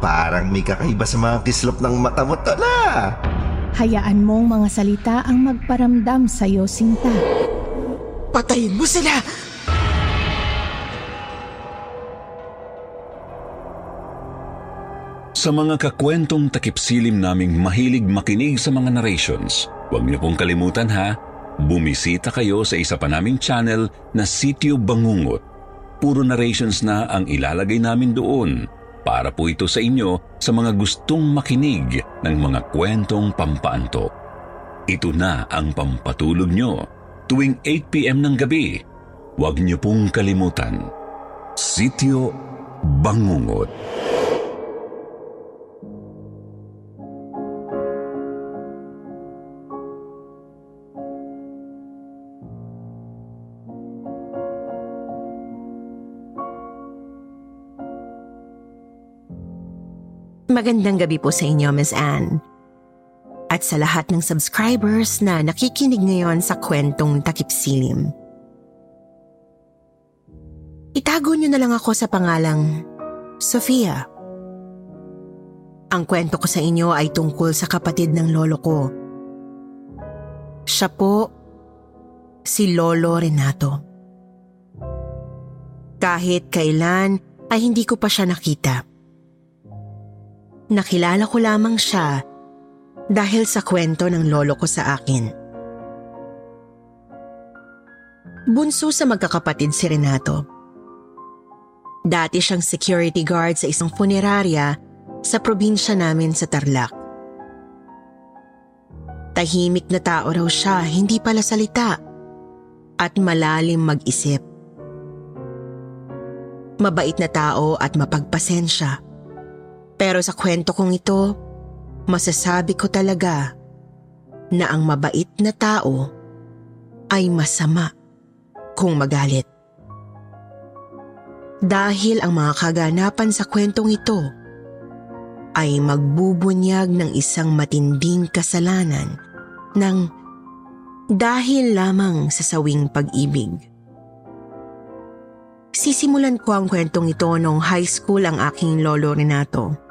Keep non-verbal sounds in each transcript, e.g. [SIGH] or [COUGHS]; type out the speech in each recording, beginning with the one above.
Parang may kakaiba sa mga kislop ng mata mo, tala. Hayaan mong mga salita ang magparamdam sa'yo, Sinta. Patayin mo sila! Sa mga kakwentong takipsilim naming mahilig makinig sa mga narrations, huwag niyo pong kalimutan ha, bumisita kayo sa isa pa naming channel na Sityo Bangungot. Puro narrations na ang ilalagay namin doon para po ito sa inyo sa mga gustong makinig ng mga kwentong pampaantok. Ito na ang pampatulog nyo tuwing 8pm ng gabi. Huwag niyo pong kalimutan. Sityo Bangungot. Magandang gabi po sa inyo, Miss Anne. At sa lahat ng subscribers na nakikinig ngayon sa kwentong takipsilim. Itago niyo na lang ako sa pangalang Sofia. Ang kwento ko sa inyo ay tungkol sa kapatid ng lolo ko. Siya po si Lolo Renato. Kahit kailan ay hindi ko pa siya nakita. Nakilala ko lamang siya dahil sa kwento ng lolo ko sa akin. Bunso sa magkakapatid si Renato. Dati siyang security guard sa isang funeraria sa probinsya namin sa Tarlac. Tahimik na tao raw siya, hindi pala salita at malalim mag-isip. Mabait na tao at mapagpasensya. Pero sa kwento kong ito, masasabi ko talaga na ang mabait na tao ay masama kung magalit. Dahil ang mga kaganapan sa kwentong ito ay magbubunyag ng isang matinding kasalanan ng dahil lamang sa sawing pag-ibig. Sisimulan ko ang kwentong ito noong high school ang aking lolo Renato.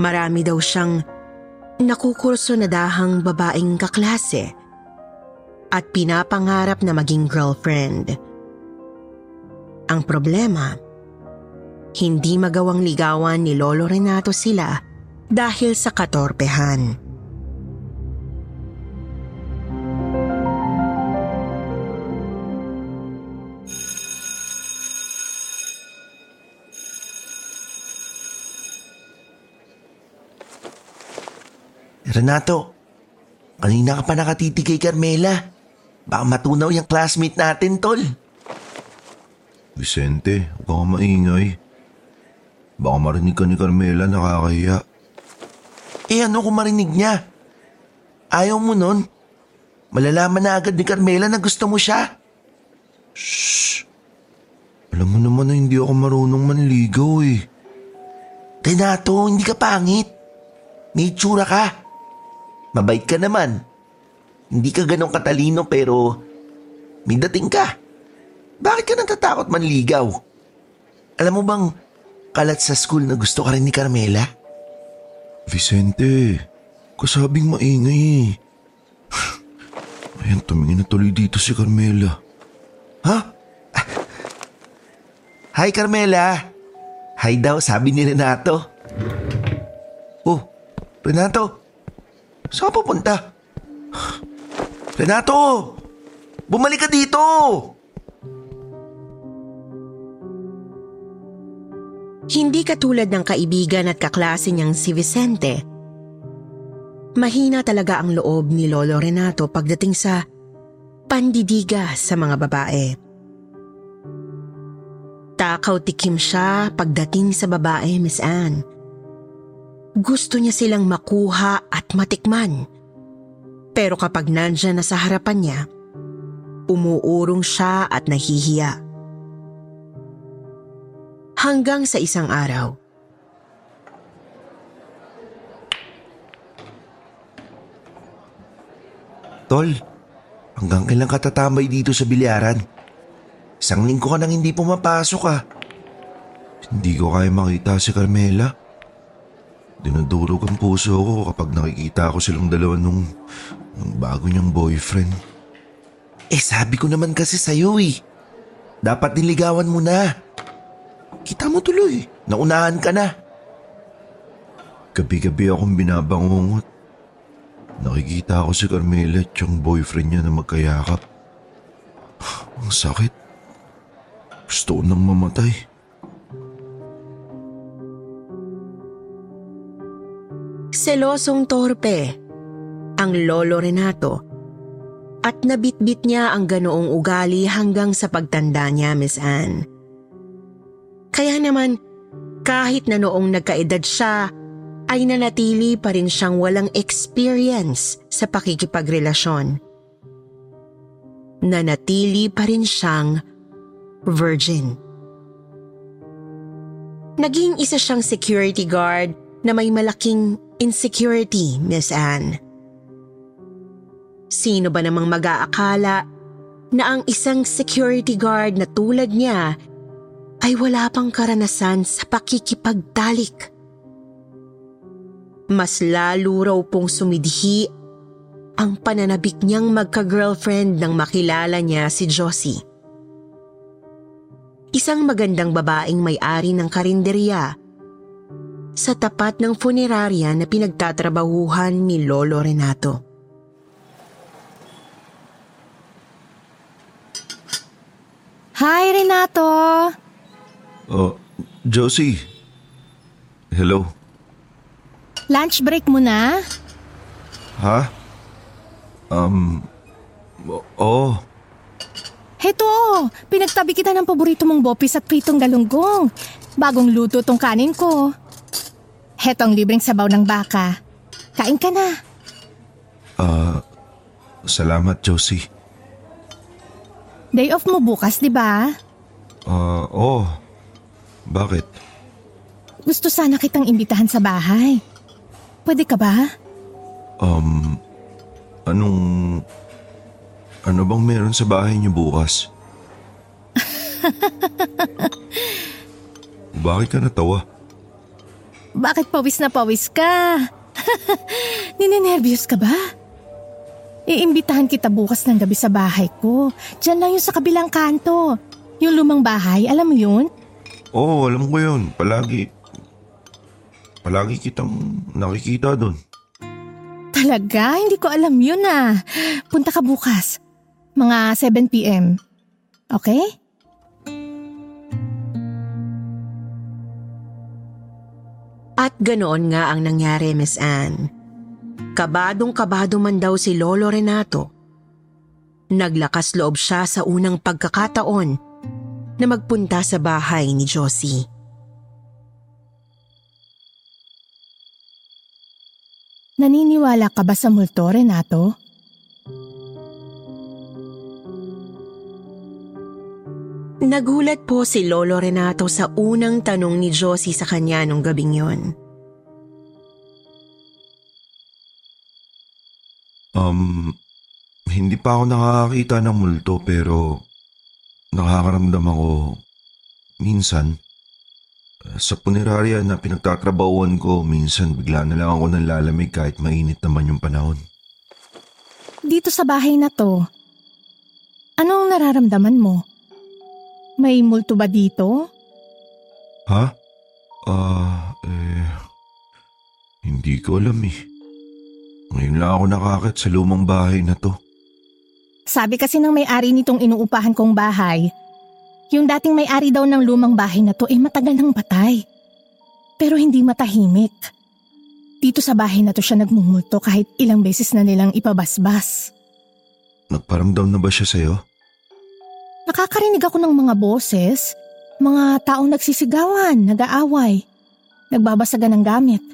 Marami daw siyang nakukurso na dahang babaeng kaklase at pinapangarap na maging girlfriend. Ang problema, hindi magawang ligawan ni Lolo Renato sila dahil sa katorpehan. Renato, kanina ka pa nakatiti kay Carmela. Baka matunaw yung classmate natin, tol. Vicente, huwag ka maingay. Baka marinig ka ni Carmela nakakahiya. Eh ano kung marinig niya? Ayaw mo nun? Malalaman na agad ni Carmela na gusto mo siya. Shh! Alam mo naman na hindi ako marunong manligaw eh. Renato, hindi ka pangit. May tsura ka. Mabait ka naman. Hindi ka ganong katalino pero may dating ka. Bakit ka natatakot manligaw? Alam mo bang kalat sa school na gusto ka rin ni Carmela? Vicente, kasabing maingay eh. [SIGHS] Ayan, tumingin na tuloy dito si Carmela. Ha? Hi Carmela. Hi daw, sabi ni Renato. Oh, Renato. Saan ka pupunta? Renato! Bumalik ka dito! Hindi katulad ng kaibigan at kaklase niyang si Vicente. Mahina talaga ang loob ni Lolo Renato pagdating sa pandidiga sa mga babae. Takaw tikim siya pagdating sa babae, Miss Anne. Gusto niya silang makuha at matikman. Pero kapag nandyan na sa harapan niya, umuurong siya at nahihiya. Hanggang sa isang araw. Tol, hanggang kailan ka tatambay dito sa bilyaran? Isang linggo ka nang hindi pumapasok ah. Hindi ko kaya makita si Carmela. Dinudurog ang puso ko kapag nakikita ko silang dalawa nung, nung bago niyang boyfriend. Eh sabi ko naman kasi sa'yo eh. Dapat niligawan mo na. Kita mo tuloy, naunahan ka na. Gabi-gabi akong binabangungot. Nakikita ko si Carmela at yung boyfriend niya na magkayakap. Ang sakit. Gusto ko nang mamatay. Selosong torpe ang lolo Renato at nabitbit niya ang ganoong ugali hanggang sa pagtanda niya, Miss Anne. Kaya naman, kahit na noong nagkaedad siya, ay nanatili pa rin siyang walang experience sa pakikipagrelasyon. Nanatili pa rin siyang virgin. Naging isa siyang security guard na may malaking insecurity, Miss Anne. Sino ba namang mag-aakala na ang isang security guard na tulad niya ay wala pang karanasan sa pakikipagtalik? Mas lalo raw pong sumidhi ang pananabik niyang magka-girlfriend nang makilala niya si Josie. Isang magandang babaeng may-ari ng karinderya sa tapat ng funeraria na pinagtatrabahuhan ni Lolo Renato. Hi, Renato! Oh, Josie. Hello. Lunch break mo na? Ha? Um, o- oh, Heto, pinagtabi kita ng paborito mong bopis at pritong galunggong. Bagong luto tong kanin ko. Heto ang libreng sabaw ng baka. Kain ka na. ah, salamat Josie. Day off mo bukas, di ba? Ah, oh. Bakit? Gusto sana kitang imbitahan sa bahay. Pwede ka ba? Um, anong... Ano bang meron sa bahay niyo bukas? [LAUGHS] Bakit ka natawa? Bakit pawis na pawis ka? [LAUGHS] Ninenervyos ka ba? Iimbitahan kita bukas ng gabi sa bahay ko. Diyan lang yun sa kabilang kanto. Yung lumang bahay, alam mo yun? Oo, alam ko yun. Palagi. Palagi kitang nakikita doon. Talaga? Hindi ko alam yun ah. Punta ka bukas. Mga 7pm. Okay? At ganoon nga ang nangyari, Miss Anne. Kabadong kabado man daw si Lolo Renato. Naglakas loob siya sa unang pagkakataon na magpunta sa bahay ni Josie. Naniniwala ka ba sa multo, Renato? Nagulat po si Lolo Renato sa unang tanong ni Josie sa kanya nung gabing yon. Um, hindi pa ako nakakakita ng multo pero nakakaramdam ako minsan. Sa punerarya na pinagtatrabahuan ko, minsan bigla na lang ako nalalamig kahit mainit naman yung panahon. Dito sa bahay na to, anong nararamdaman mo? May multo ba dito? Ha? Ah, eh... Hindi ko alam eh. Ngayon lang ako nakakit sa lumang bahay na to. Sabi kasi ng may-ari nitong inuupahan kong bahay, yung dating may-ari daw ng lumang bahay na to ay matagal nang patay. Pero hindi matahimik. Dito sa bahay na to siya nagmumulto kahit ilang beses na nilang ipabasbas. Nagparamdam na ba siya sa'yo? Nakakarinig ako ng mga boses, Mga taong nagsisigawan, nag-aaway, nagbabasagan ng gamit.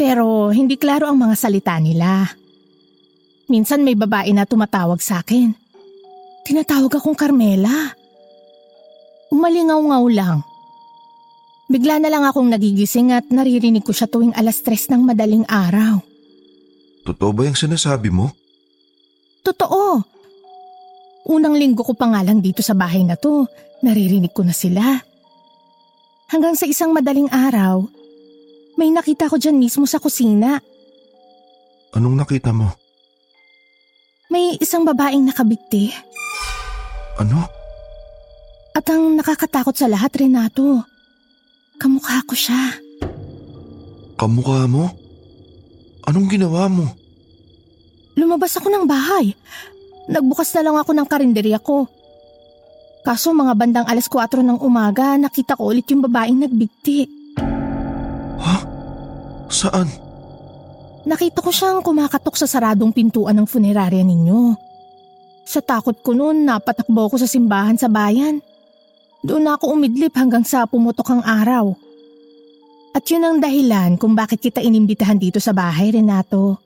Pero hindi klaro ang mga salita nila. Minsan may babae na tumatawag sa akin. Tinatawag akong Carmela. Umalingaw-ngaw lang. Bigla na lang akong nagigising at naririnig ko siya tuwing alas tres ng madaling araw. Totoo ba yung sinasabi mo? Totoo. Unang linggo ko pa nga lang dito sa bahay na to, naririnig ko na sila. Hanggang sa isang madaling araw, may nakita ko dyan mismo sa kusina. Anong nakita mo? May isang babaeng nakabigti. Ano? At ang nakakatakot sa lahat, Renato, kamukha ko siya. Kamukha mo? Anong ginawa mo? Lumabas ako ng bahay. Nagbukas na lang ako ng karinderya ko. Kaso mga bandang alas 4 ng umaga, nakita ko ulit yung babaeng nagbigti. Ha? Saan? Nakita ko siyang kumakatok sa saradong pintuan ng funerarya ninyo. Sa takot ko noon, napatakbo ako sa simbahan sa bayan. Doon ako umidlip hanggang sa pumutok ang araw. At yun ang dahilan kung bakit kita inimbitahan dito sa bahay, Renato.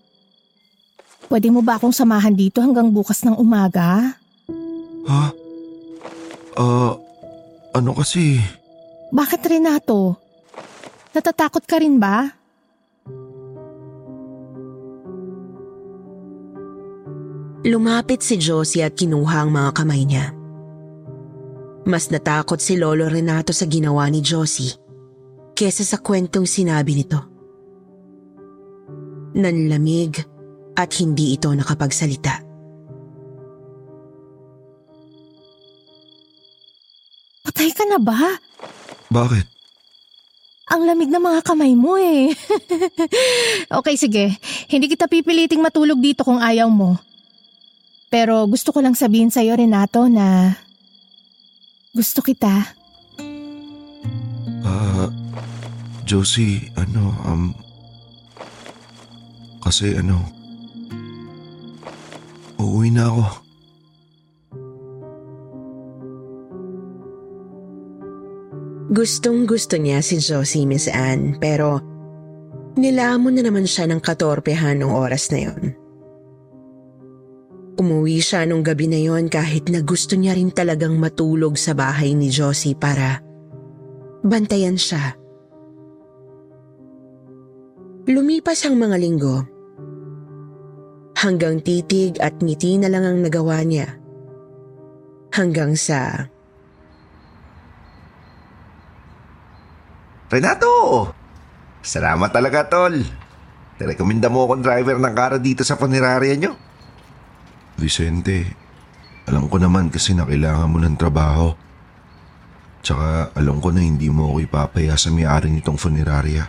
Pwede mo ba akong samahan dito hanggang bukas ng umaga? Ha? Ah, ano kasi? Bakit, Renato? Natatakot ka rin ba? Lumapit si Josie at kinuha ang mga kamay niya. Mas natakot si Lolo Renato sa ginawa ni Josie kesa sa kwentong sinabi nito. Nanlamig at hindi ito nakapagsalita. Patay ka na ba? Bakit? Ang lamig ng mga kamay mo eh. [LAUGHS] okay, sige. Hindi kita pipiliting matulog dito kung ayaw mo. Pero gusto ko lang sabihin sa'yo, Renato, na gusto kita. Ah, Josie, ano, um, kasi ano, uuwi na ako. Gustong gusto niya si Josie, Miss Anne, pero nilamon na naman siya ng katorpehan ng oras na yon. Umuwi siya nung gabi na yon kahit na gusto niya rin talagang matulog sa bahay ni Josie para bantayan siya. Lumipas ang mga linggo. Hanggang titig at ngiti na lang ang nagawa niya. Hanggang sa Renato! Salamat talaga, tol. Rekomenda mo akong driver ng kara dito sa punerarya nyo. Vicente, alam ko naman kasi na kailangan mo ng trabaho. Tsaka alam ko na hindi mo ako ipapaya sa may-ari nitong funerarya.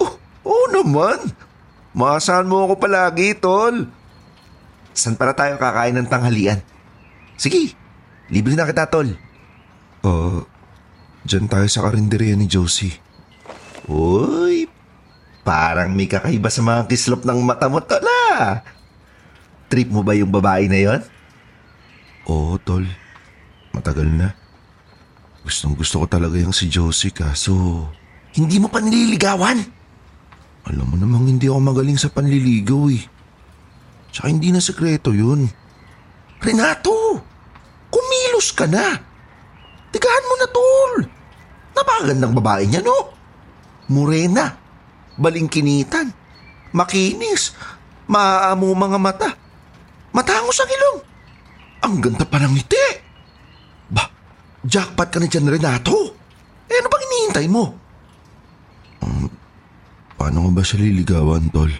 Oh, oo naman. Maasahan mo ako palagi, tol. San para tayo kakain ng tanghalian? Sige, libre na kita, tol. Uh, dyan tayo sa karinderya ni Josie. Uy, parang may kakaiba sa mga kislop ng mata mo, tol ah. Trip mo ba yung babae na yon? Oo, tol. Matagal na. Gustong gusto ko talaga yung si Josie kaso... Hindi mo pa nililigawan? Alam mo namang hindi ako magaling sa panliligaw eh. Tsaka hindi na sekreto yun. Renato, kumilos ka na. Tigahan mo na, tol. Napakagandang babae niya, no? Morena, balingkinitan, makinis, maaamo mga mata, matangos ang ilong. Ang ganda pa ng ngiti. Ba, jackpot ka na dyan, Renato. Eh, ano bang hinihintay mo? Um, paano ko ba siya liligawan, tol?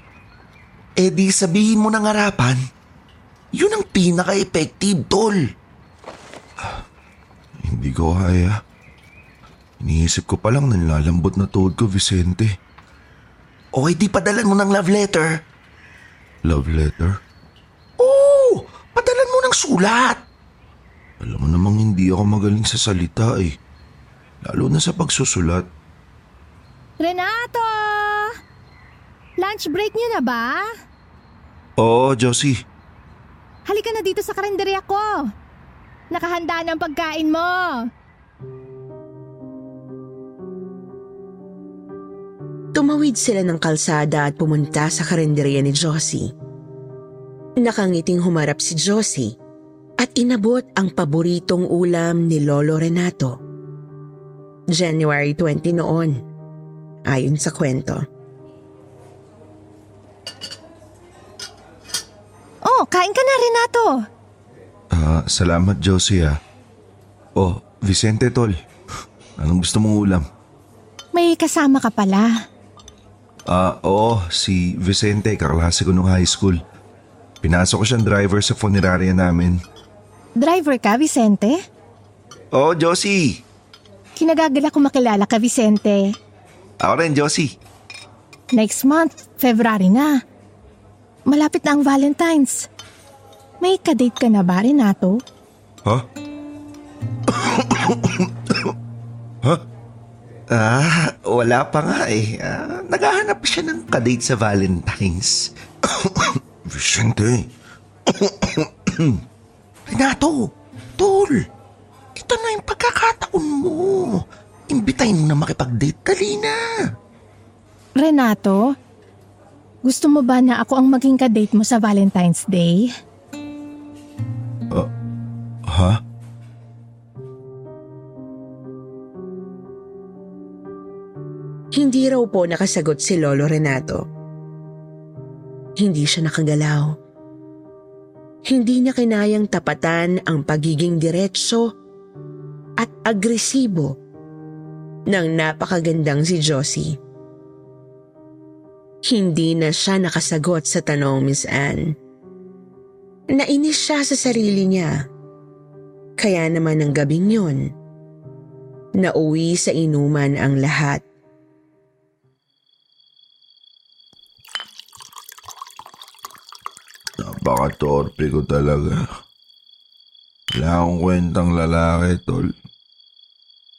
Eh di sabihin mo ng harapan, yun ang pinaka-effective, tol. Hindi ko kaya. Iniisip ko pa lang nilalambot na tuhod ko, Vicente. O di padalan mo ng love letter. Love letter? Oo, padalan mo ng sulat. Alam mo namang hindi ako magaling sa salita eh. Lalo na sa pagsusulat. Renato! Lunch break niyo na ba? Oo, Josie. Halika na dito sa karinderya ko. Nakahanda ng pagkain mo. Tumawid sila ng kalsada at pumunta sa karinderya ni Josie. Nakangiting humarap si Josie at inabot ang paboritong ulam ni Lolo Renato. January 20 noon ayon sa kwento. Oh, kain ka na, Renato. Ah, salamat Josie ah. Oh, Vicente tol. [LAUGHS] Anong gusto mong ulam? May kasama ka pala. Ah, oo, si Vicente, kaklase ko nung high school. Pinasok ko siyang driver sa funeraria namin. Driver ka, Vicente? Oh, Josie! Kinagagal ako makilala ka, Vicente. Ako rin, Josie. Next month, February na. Malapit na ang Valentine's. May kadate ka na ba, Renato? Ha? ha? Ah, wala pa nga eh. Ah, naghahanap siya ng kadate sa Valentine's. [COUGHS] Vicente, [COUGHS] Renato, tol, ito na yung pagkakataon mo. Imbitahin mo na makipag-date. Dali na. Renato, gusto mo ba na ako ang maging kadate mo sa Valentine's Day? ha? Hindi raw po nakasagot si Lolo Renato. Hindi siya nakagalaw. Hindi niya kinayang tapatan ang pagiging diretso at agresibo ng napakagandang si Josie. Hindi na siya nakasagot sa tanong Miss Anne. Nainis siya sa sarili niya. Kaya naman ng gabing yun, nauwi sa inuman ang lahat. Napaka-torpe ko talaga. Wala akong kwentang lalaki, tol.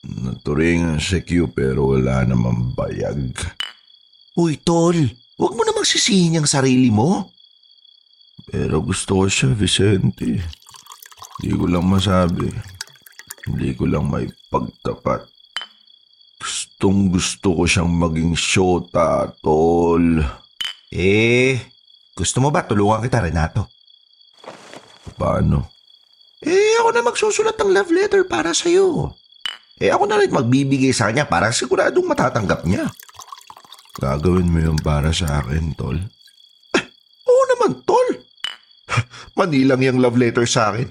Naturingan si Q pero wala namang bayag. Uy, tol, huwag mo namang sisihin yung sarili mo. Pero gusto ko siya, Vicente. Hindi ko lang masabi. Hindi ko lang may pagtapat. Gustong gusto ko siyang maging syota, tol. Eh, gusto mo ba tulungan kita, Renato? Paano? Eh, ako na magsusulat ng love letter para sa'yo. Eh, ako na rin magbibigay sa kanya para siguradong matatanggap niya. Gagawin mo yun para sa akin, tol? Oo naman, tol. [LAUGHS] Manilang yung love letter sa akin.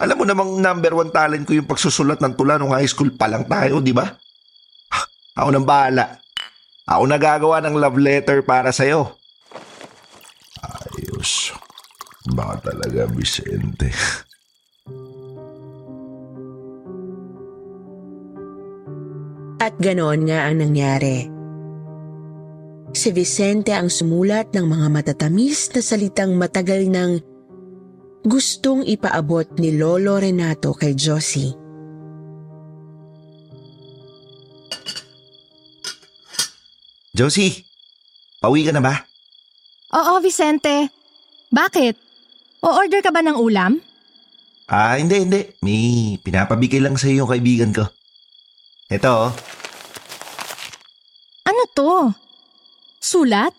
Alam mo namang number one talent ko yung pagsusulat ng tula nung high school pa lang tayo, di ba? Ako nang bahala. Ako nagagawa ng love letter para sa'yo. Ayos. Baka talaga, Vicente. [LAUGHS] At ganoon nga ang nangyari. Si Vicente ang sumulat ng mga matatamis na salitang matagal nang gustong ipaabot ni Lolo Renato kay Josie. Josie, pauwi ka na ba? Oo, Vicente. Bakit? O-order ka ba ng ulam? Ah, hindi, hindi. May pinapabigay lang sa yung kaibigan ko. Ito, oh. Ano to? Sulat?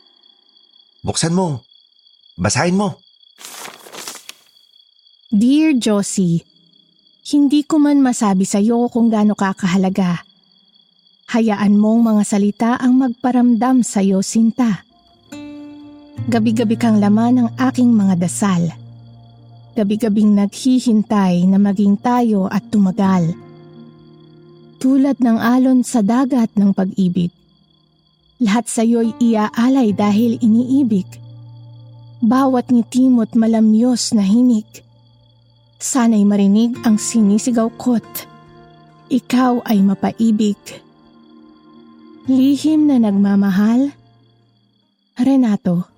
buksan mo. Basahin mo. Dear Josie, hindi ko man masabi sa iyo kung gaano ka kahalaga. Hayaan mong mga salita ang magparamdam sa iyo, Sinta. Gabi-gabi kang laman ng aking mga dasal. Gabi-gabing naghihintay na maging tayo at tumagal. Tulad ng alon sa dagat ng pag-ibig. Lahat sa iyo'y iaalay dahil iniibig. Bawat ngiti mo't malamyos na himig. Sana'y marinig ang sinisigaw ko't. Ikaw ay mapaibig. Lihim na nagmamahal. Renato.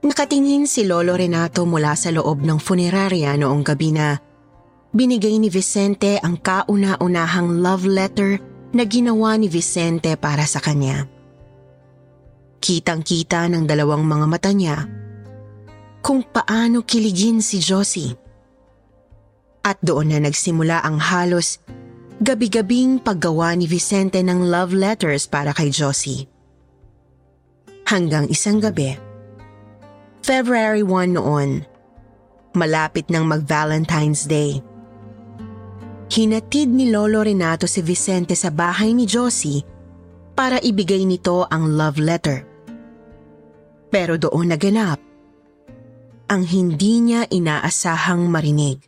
Nakatingin si Lolo Renato mula sa loob ng funeraria noong gabi na binigay ni Vicente ang kauna-unahang love letter na ginawa ni Vicente para sa kanya. Kitang-kita ng dalawang mga mata niya kung paano kiligin si Josie. At doon na nagsimula ang halos gabi-gabing paggawa ni Vicente ng love letters para kay Josie. Hanggang isang gabi, February 1 noon, malapit ng mag-Valentine's Day. Hinatid ni Lolo Renato si Vicente sa bahay ni Josie para ibigay nito ang love letter. Pero doon naganap ang hindi niya inaasahang marinig.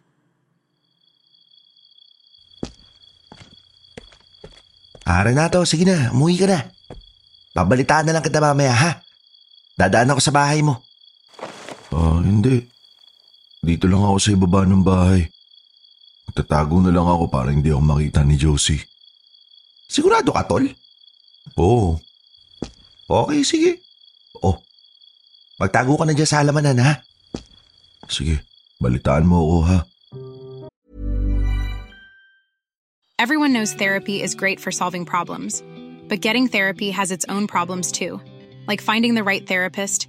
Ah, Renato, sige na, umuwi ka na. Babalitaan na lang kita mamaya, ha? Dadaan ako sa bahay mo. Ah, hindi. Dito lang ako sa ibaba ng bahay. Tatago na lang ako para hindi ako makita ni Josie. Sigurado ka, tol? Oo. Okay, sige. Oh, magtago ka na dyan sa halamanan, ha? Sige, balitaan mo ako ha. Everyone knows therapy is great for solving problems, but getting therapy has its own problems too, like finding the right therapist,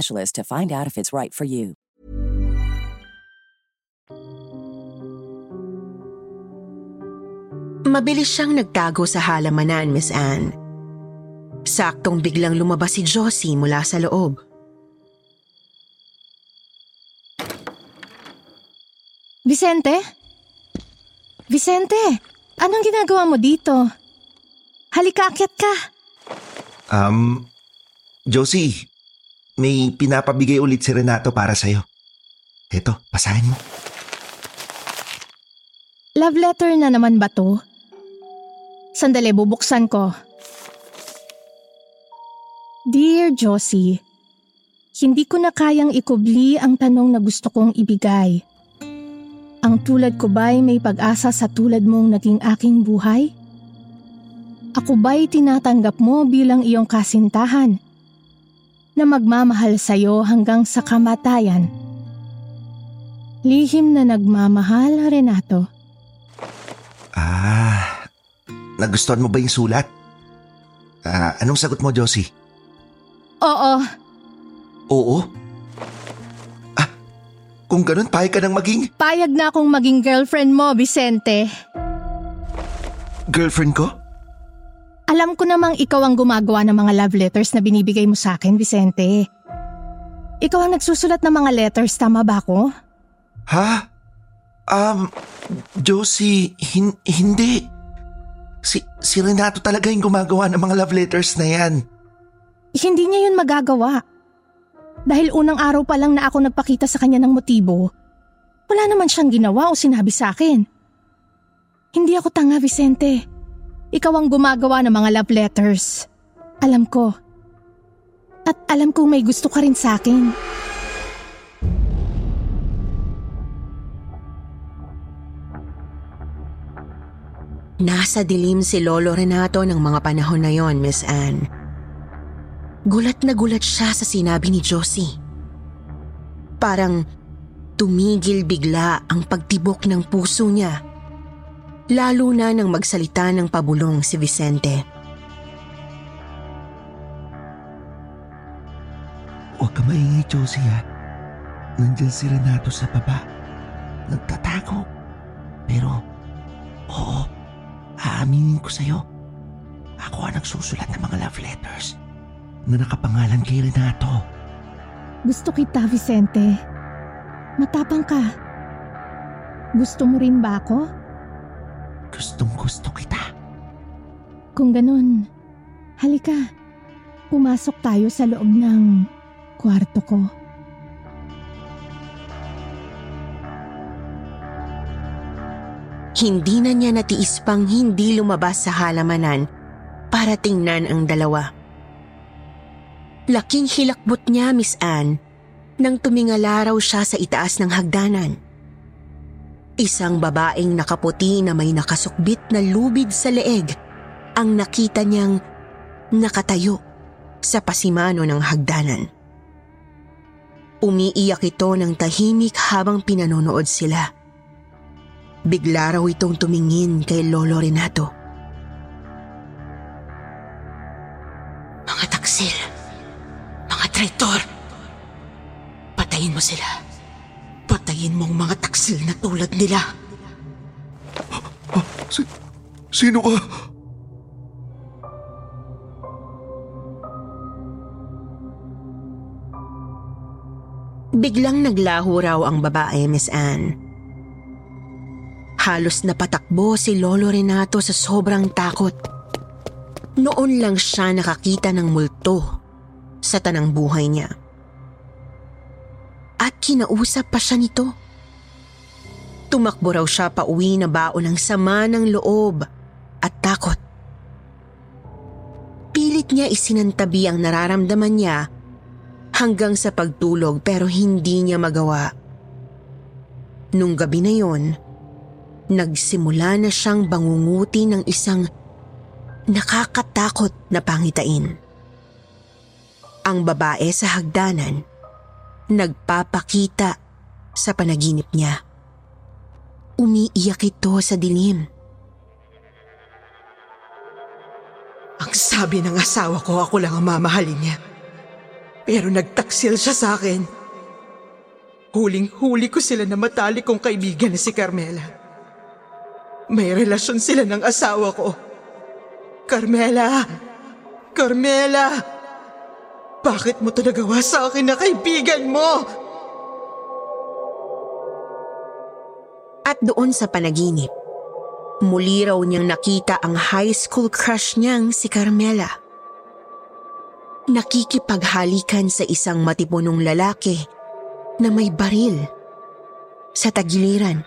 to find out if it's right for you. Mabilis siyang nagtago sa halamanan, Miss Anne. Saktong biglang lumabas si Josie mula sa loob. Vicente? Vicente, anong ginagawa mo dito? Halika, akyat ka. Um, Josie, may pinapabigay ulit si Renato para sa'yo. Eto, basahin mo. Love letter na naman ba to? Sandali, bubuksan ko. Dear Josie, hindi ko na kayang ikubli ang tanong na gusto kong ibigay. Ang tulad ko ba'y may pag-asa sa tulad mong naging aking buhay? Ako ba'y tinatanggap mo bilang iyong kasintahan? Na magmamahal sa'yo hanggang sa kamatayan? Lihim na nagmamahal, Renato. Ah, nagustuhan mo ba yung sulat? Ah, anong sagot mo, Josie? Oo, Oo? Ah, kung ganun, payag ka nang maging payag na akong maging girlfriend mo, Vicente. girlfriend ko? Alam ko namang ikaw ang gumagawa ng mga love letters na binibigay mo sa akin, Vicente. Ikaw ang nagsusulat ng mga letters, tama ba ako? Ha? Um, Josie, hin- hindi. Si, si Renato talaga yung gumagawa ng mga love letters na yan. Hindi niya yun magagawa. Dahil unang araw pa lang na ako nagpakita sa kanya ng motibo, wala naman siyang ginawa o sinabi sa akin. Hindi ako tanga, Vicente. Ikaw ang gumagawa ng mga love letters. Alam ko. At alam kong may gusto ka rin sa akin. Nasa dilim si Lolo Renato ng mga panahon na yon, Miss Anne. Gulat na gulat siya sa sinabi ni Josie. Parang tumigil bigla ang pagtibok ng puso niya. Lalo na nang magsalita ng pabulong si Vicente. Huwag ka maingay, Josie ha. Nandyan si Renato sa baba. Nagtatago. Pero, oo, aaminin ko sa'yo. Ako ang nagsusulat ng mga love letters na nakapangalan kay Renato. Gusto kita, Vicente. Matapang ka. Gusto mo rin ba ako? Gustong gusto kita. Kung ganun, halika. Pumasok tayo sa loob ng kwarto ko. Hindi na niya natiis pang hindi lumabas sa halamanan para tingnan ang dalawa. Laking hilakbot niya, Miss Anne, nang tumingala raw siya sa itaas ng hagdanan. Isang babaeng nakaputi na may nakasukbit na lubid sa leeg ang nakita niyang nakatayo sa pasimano ng hagdanan. Umiiyak ito ng tahimik habang pinanonood sila. Bigla raw itong tumingin kay Lolo Renato. Mga taksil, mga traitor, patayin mo sila. Patayin mo ang mga taksil na tulad nila. Si, sino ka? Biglang naglaho raw ang babae, Miss Anne. Halos napatakbo si Lolo Renato sa sobrang takot. Noon lang siya nakakita ng multo sa tanang buhay niya. At kinausap pa siya nito. Tumakbo raw siya pa uwi na baon ng sama ng loob at takot. Pilit niya isinantabi ang nararamdaman niya hanggang sa pagtulog pero hindi niya magawa. Nung gabi na yon, nagsimula na siyang bangunguti ng isang nakakatakot na pangitain. Ang babae sa hagdanan nagpapakita sa panaginip niya. Umiiyak ito sa dilim. Ang sabi ng asawa ko ako lang ang mamahalin niya. Pero nagtaksil siya sa akin. Huling-huli ko sila na matali kong kaibigan na si Carmela. May relasyon sila ng asawa ko. Carmela! Carmela! Bakit mo to nagawa sa akin na kaibigan mo? At doon sa panaginip, muli raw niyang nakita ang high school crush niyang si Carmela. Nakikipaghalikan sa isang matipunong lalaki na may baril sa tagiliran.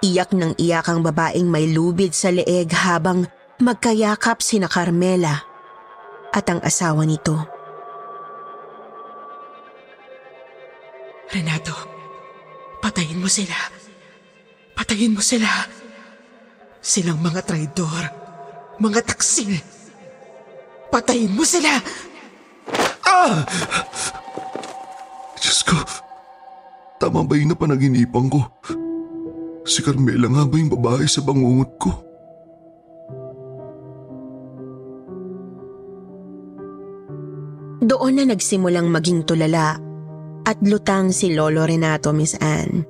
Iyak ng iyak ang babaeng may lubid sa leeg habang magkayakap sina Carmela at ang asawa nito. Renato, patayin mo sila. Patayin mo sila. Silang mga traidor, mga taksil. Patayin mo sila! Ah! Diyos ko, tama ba yung napanaginipan ko? Si Carmela nga ba yung babae sa bangungot ko? Doon na nagsimulang maging tulala at lutang si Lolo Renato, Miss Anne.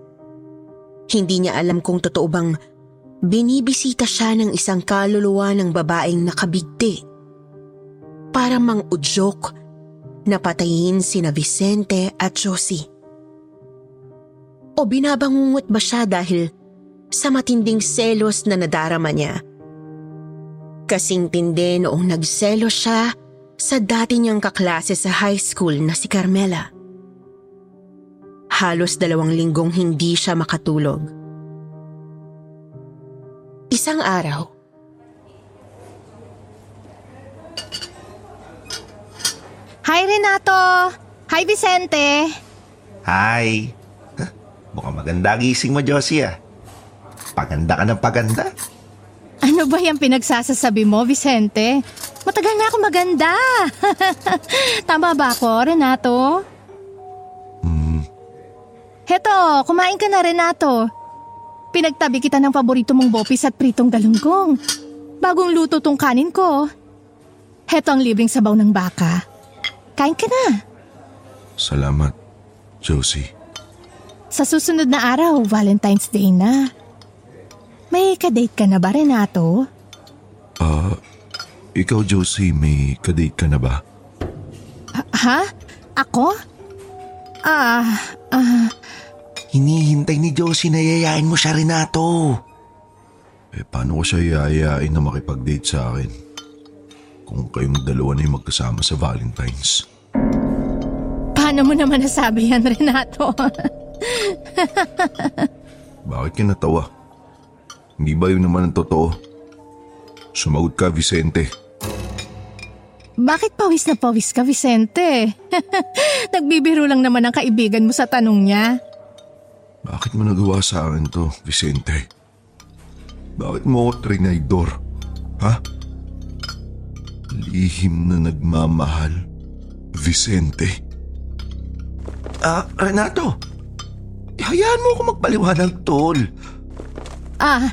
Hindi niya alam kung totoo bang binibisita siya ng isang kaluluwa ng babaeng nakabigti para mang-udyok na patayin sina Vicente at Josie. O binabangungot ba siya dahil sa matinding selos na nadarama niya? Kasing tindi noong nagselos siya sa dati niyang kaklase sa high school na si Carmela. Halos dalawang linggong hindi siya makatulog. Isang araw, Hi Renato! Hi Vicente! Hi! Huh? Mukhang maganda gising mo, Josie ah. Paganda ka ng paganda. Ano ba yung pinagsasasabi mo, Vicente? Matagal na ako maganda. [LAUGHS] Tama ba ako, Renato? Hmm, Heto, kumain ka na, Renato. Pinagtabi kita ng paborito mong bopis at pritong galunggong. Bagong luto tong kanin ko. Heto ang libreng sabaw ng baka. Kain ka na. Salamat, Josie. Sa susunod na araw, Valentine's Day na. May kadate ka na ba, Renato? Ah, uh, ikaw Josie, may kadate ka na ba? Ha? Ako? Ah, ah... Hinihintay ni Josie na yayain mo siya, Renato. Eh, paano ko siya yayain na makipag-date sa akin? Kung kayong dalawa na yung magkasama sa Valentine's. Paano mo naman nasabi yan, Renato? [LAUGHS] Bakit ka natawa? Hindi ba yun naman ang totoo? Sumagot ka, Vicente. Bakit pawis na pawis ka, Vicente? [LAUGHS] Nagbibiro lang naman ang kaibigan mo sa tanong niya. Bakit mo nagawa sa akin to, Vicente? Bakit mo ako trinaydor? Ha? Lihim na nagmamahal, Vicente. Ah, Renato. Hayaan mo ako magpaliwanag, tol. Ah,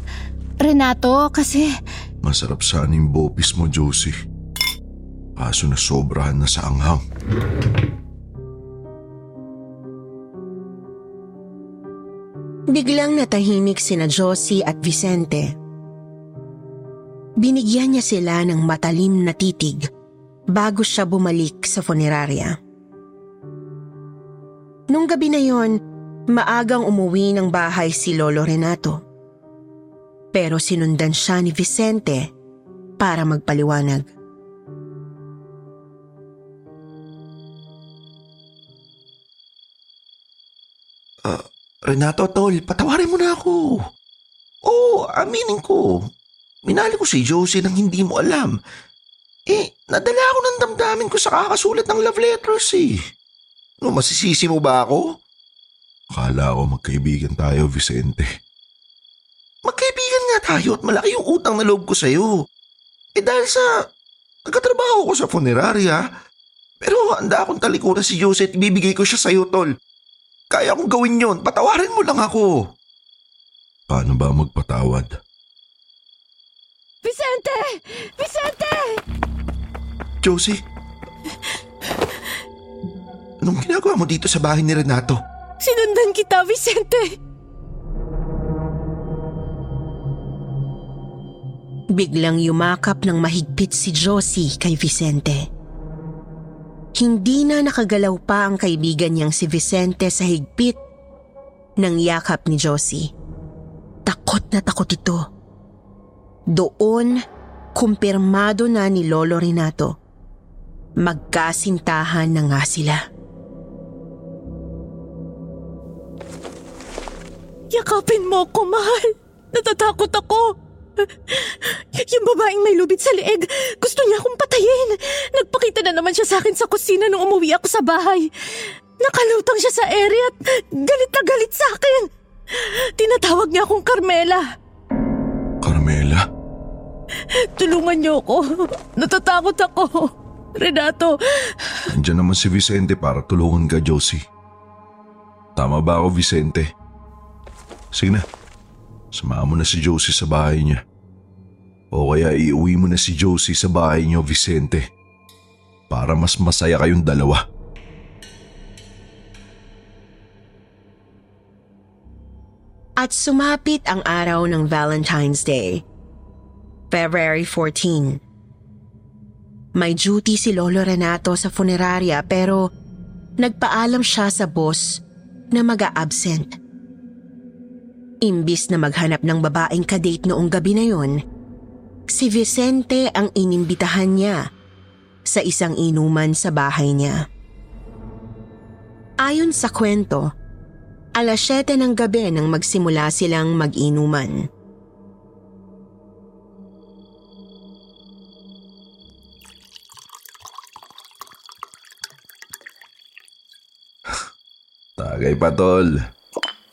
Renato, kasi... Masarap sana yung bopis mo, Josie. Kaso na sobrahan na sa anghang. Biglang natahimik sina Josie at Vicente. Binigyan niya sila ng matalim na titig bago siya bumalik sa funeraria. Nung gabi na yon, maagang umuwi ng bahay si Lolo Renato. Pero sinundan siya ni Vicente para magpaliwanag. Uh, Renato, tol, patawarin mo na ako. Oo, aminin ko. Minali ko si Josie nang hindi mo alam. Eh, nadala ako ng damdamin ko sa kakasulat ng love letters eh. No, masisisi mo ba ako? Akala ko magkaibigan tayo, Vicente. Magkaibigan nga tayo at malaki yung utang na loob ko sa'yo. Eh dahil sa nagkatrabaho ko sa funeraria, pero handa akong talikuran si Josie at ibibigay ko siya sa'yo, tol. Kaya kong gawin yon. Patawarin mo lang ako. Paano ba magpatawad? Vicente! Vicente! Josie? Anong ginagawa mo dito sa bahay ni Renato? Sinundan kita, Vicente! Biglang yumakap ng mahigpit si Josie kay Vicente. Hindi na nakagalaw pa ang kaibigan niyang si Vicente sa higpit ng yakap ni Josie. Takot na takot ito. Doon, kumpirmado na ni Lolo Renato. Magkasintahan na nga sila. Yakapin mo ko, mahal. Natatakot ako. Yung babaeng may lubid sa leeg, gusto niya akong patayin. Nagpakita na naman siya sa akin sa kusina nung umuwi ako sa bahay. Nakalutang siya sa area at galit na galit sa akin. Tinatawag niya akong Carmela. Carmela? Tulungan niyo ako. Natatakot ako. Renato. Nandiyan naman si Vicente para tulungan ka, Josie. Tama ba ako, Vicente? Sige na. Samahan mo na si Josie sa bahay niya. O kaya iuwi mo na si Josie sa bahay niyo, Vicente. Para mas masaya kayong dalawa. At sumapit ang araw ng Valentine's Day. February 14. May duty si Lolo Renato sa funeraria pero nagpaalam siya sa boss na mag-a-absent. Imbis na maghanap ng babaeng kadate noong gabi na yon, si Vicente ang inimbitahan niya sa isang inuman sa bahay niya. Ayon sa kwento, alas 7 ng gabi nang magsimula silang mag-inuman. [SIGHS] Tagay pa, tol.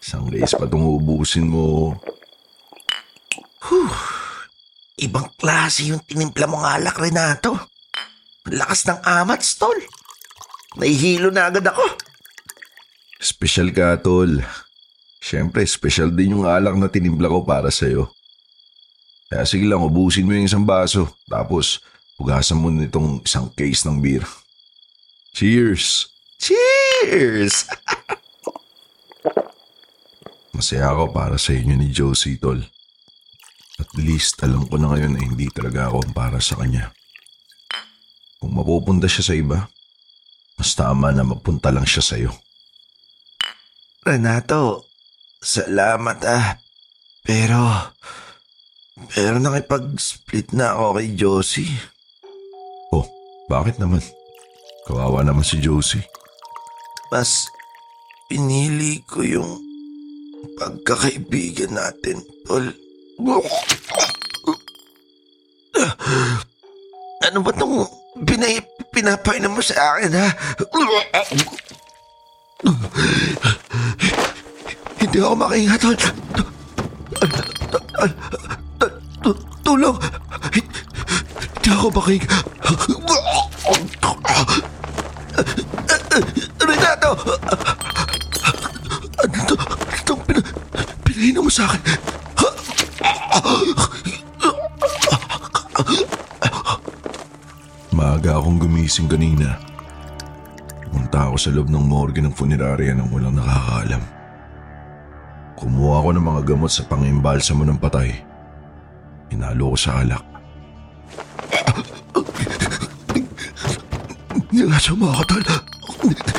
Isang race pa itong ubusin mo. Whew. Ibang klase yung tinimpla mong alak, Renato. Lakas ng amats, tol. Nahihilo na agad ako. Special ka, tol. Siyempre, special din yung alak na tinimpla ko para sa'yo. Kaya sige lang, ubusin mo yung isang baso. Tapos, hugasan mo nitong isang case ng beer. Cheers! Cheers! [LAUGHS] Masaya ako para sa inyo ni Josie, tol. At least alam ko na ngayon na hindi talaga ako para sa kanya. Kung mapupunta siya sa iba, mas tama na mapunta lang siya sa'yo. Renato, salamat ah. Pero, pero nakipag-split na ako kay Josie. Oh, bakit naman? Kawawa naman si Josie. Mas pinili ko yung pagkakaibigan natin, tol. Ano ba itong pinay, pinapainom mo sa akin, ha? Hindi ako makahinga, tol. Tulong! Hindi ako makahinga. Renato! Ano to? Ano itong pina, pinainom mo sa akin? Maaga akong gumising kanina. Pumunta ako sa loob ng morgue ng funeraria nang walang nakakaalam. Kumuha ako ng mga gamot sa pangimbalsamo ng patay. Hinalo ko sa alak. Nilasan mo ako, tol.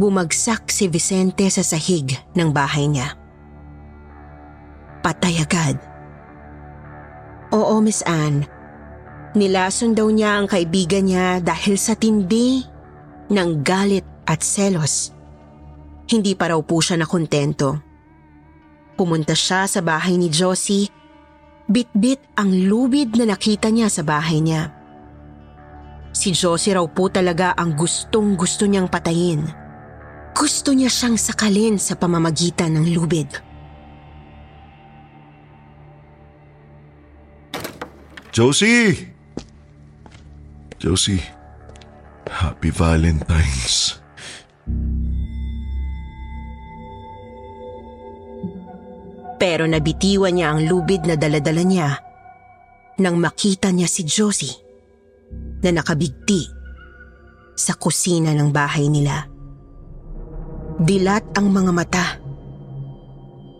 Bumagsak si Vicente sa sahig ng bahay niya. Patay agad. Oo, Miss Anne. Nilason daw niya ang kaibigan niya dahil sa tindi ng galit at selos. Hindi pa raw po siya nakontento. Pumunta siya sa bahay ni Josie. Bit-bit ang lubid na nakita niya sa bahay niya. Si Josie raw po talaga ang gustong gusto niyang patayin. Gusto niya siyang sakalin sa pamamagitan ng lubid. Josie! Josie, Happy Valentine's. Pero nabitiwan niya ang lubid na daladala niya nang makita niya si Josie na nakabigti sa kusina ng bahay nila. Dilat ang mga mata.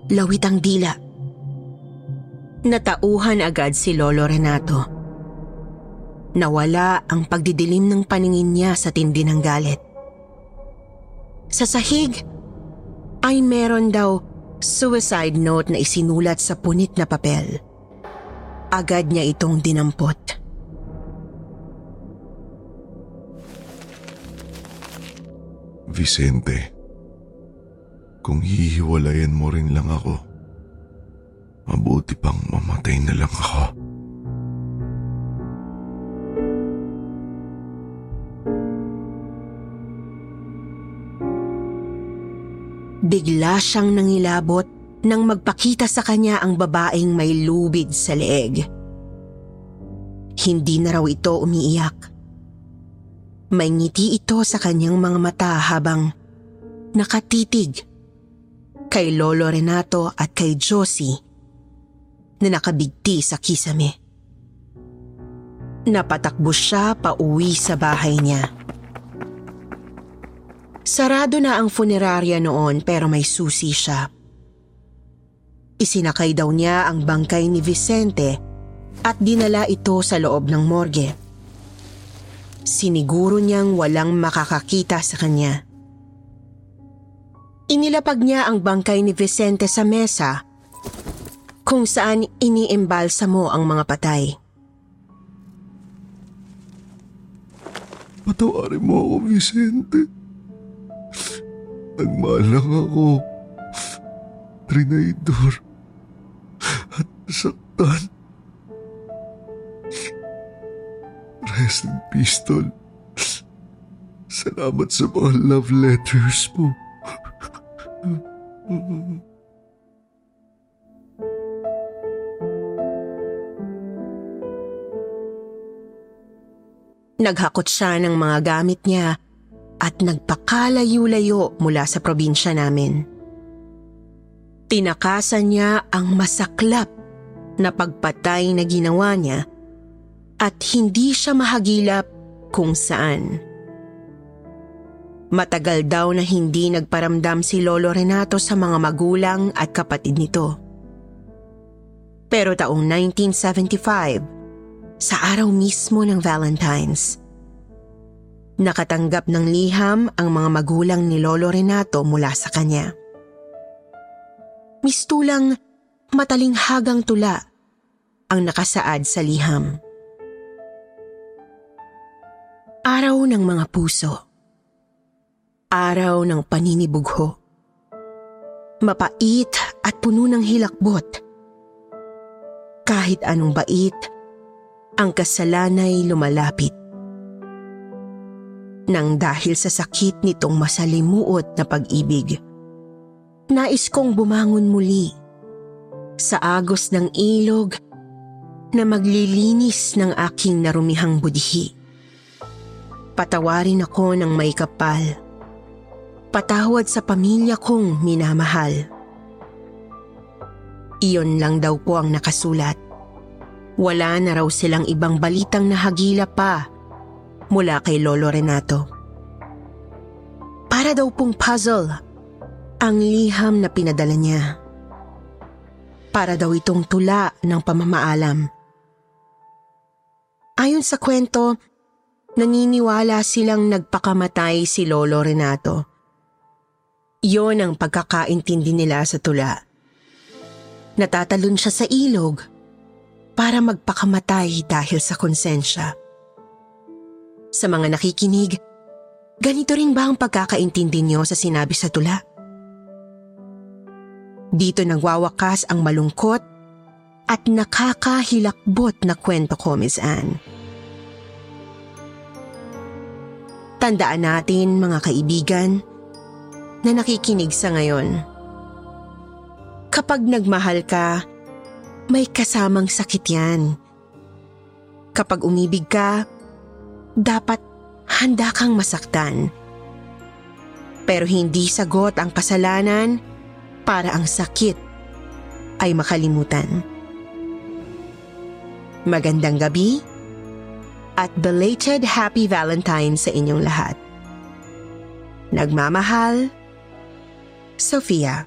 Lawit ang dila. Natauhan agad si Lolo Renato. Nawala ang pagdidilim ng paningin niya sa tindi ng galit. Sa sahig ay meron daw suicide note na isinulat sa punit na papel. Agad niya itong dinampot. Vicente, kung hihiwalayan mo rin lang ako, mabuti pang mamatay na lang ako. Bigla siyang nangilabot nang magpakita sa kanya ang babaeng may lubid sa leeg. Hindi na raw ito umiiyak. May ngiti ito sa kanyang mga mata habang nakatitig kay Lolo Renato at kay Josie na nakabigti sa kisame. Napatakbo siya pa uwi sa bahay niya. Sarado na ang funeraria noon pero may susi siya. Isinakay daw niya ang bangkay ni Vicente at dinala ito sa loob ng morgue. Siniguro niyang walang makakakita sa kanya. Inilapag niya ang bangkay ni Vicente sa mesa kung saan iniimbalsa mo ang mga patay. Patawarin mo ako, Vicente. Nagmahal lang ako. Trinaydor. At nasaktan. Rest in peace. Salamat sa mga love letters mo. Naghakot siya ng mga gamit niya at nagpakalayo-layo mula sa probinsya namin. Tinakasan niya ang masaklap na pagpatay na ginawa niya at hindi siya mahagilap kung saan. Matagal daw na hindi nagparamdam si Lolo Renato sa mga magulang at kapatid nito. Pero taong 1975, sa araw mismo ng Valentine's, nakatanggap ng liham ang mga magulang ni Lolo Renato mula sa kanya. Mistulang matalinghagang tula ang nakasaad sa liham. Araw ng mga puso Araw ng paninibugho. Mapait at puno ng hilakbot. Kahit anong bait, ang kasalanay lumalapit. Nang dahil sa sakit nitong masalimuot na pag-ibig, nais kong bumangon muli sa agos ng ilog na maglilinis ng aking narumihang budhi. Patawarin ako ng may kapal patawad sa pamilya kong minamahal. Iyon lang daw po ang nakasulat. Wala na raw silang ibang balitang nahagila pa mula kay Lolo Renato. Para daw pong puzzle ang liham na pinadala niya. Para daw itong tula ng pamamaalam. Ayon sa kwento, naniniwala silang nagpakamatay si Lolo Renato Iyon ang pagkakaintindi nila sa tula. Natatalon siya sa ilog para magpakamatay dahil sa konsensya. Sa mga nakikinig, ganito rin ba ang pagkakaintindi niyo sa sinabi sa tula? Dito nagwawakas ang malungkot at nakakahilakbot na kwento ko, Miss Anne. Tandaan natin, mga kaibigan, na nakikinig sa ngayon. Kapag nagmahal ka, may kasamang sakit yan. Kapag umibig ka, dapat handa kang masaktan. Pero hindi sagot ang kasalanan para ang sakit ay makalimutan. Magandang gabi at belated happy Valentine's sa inyong lahat. Nagmamahal, Sophia.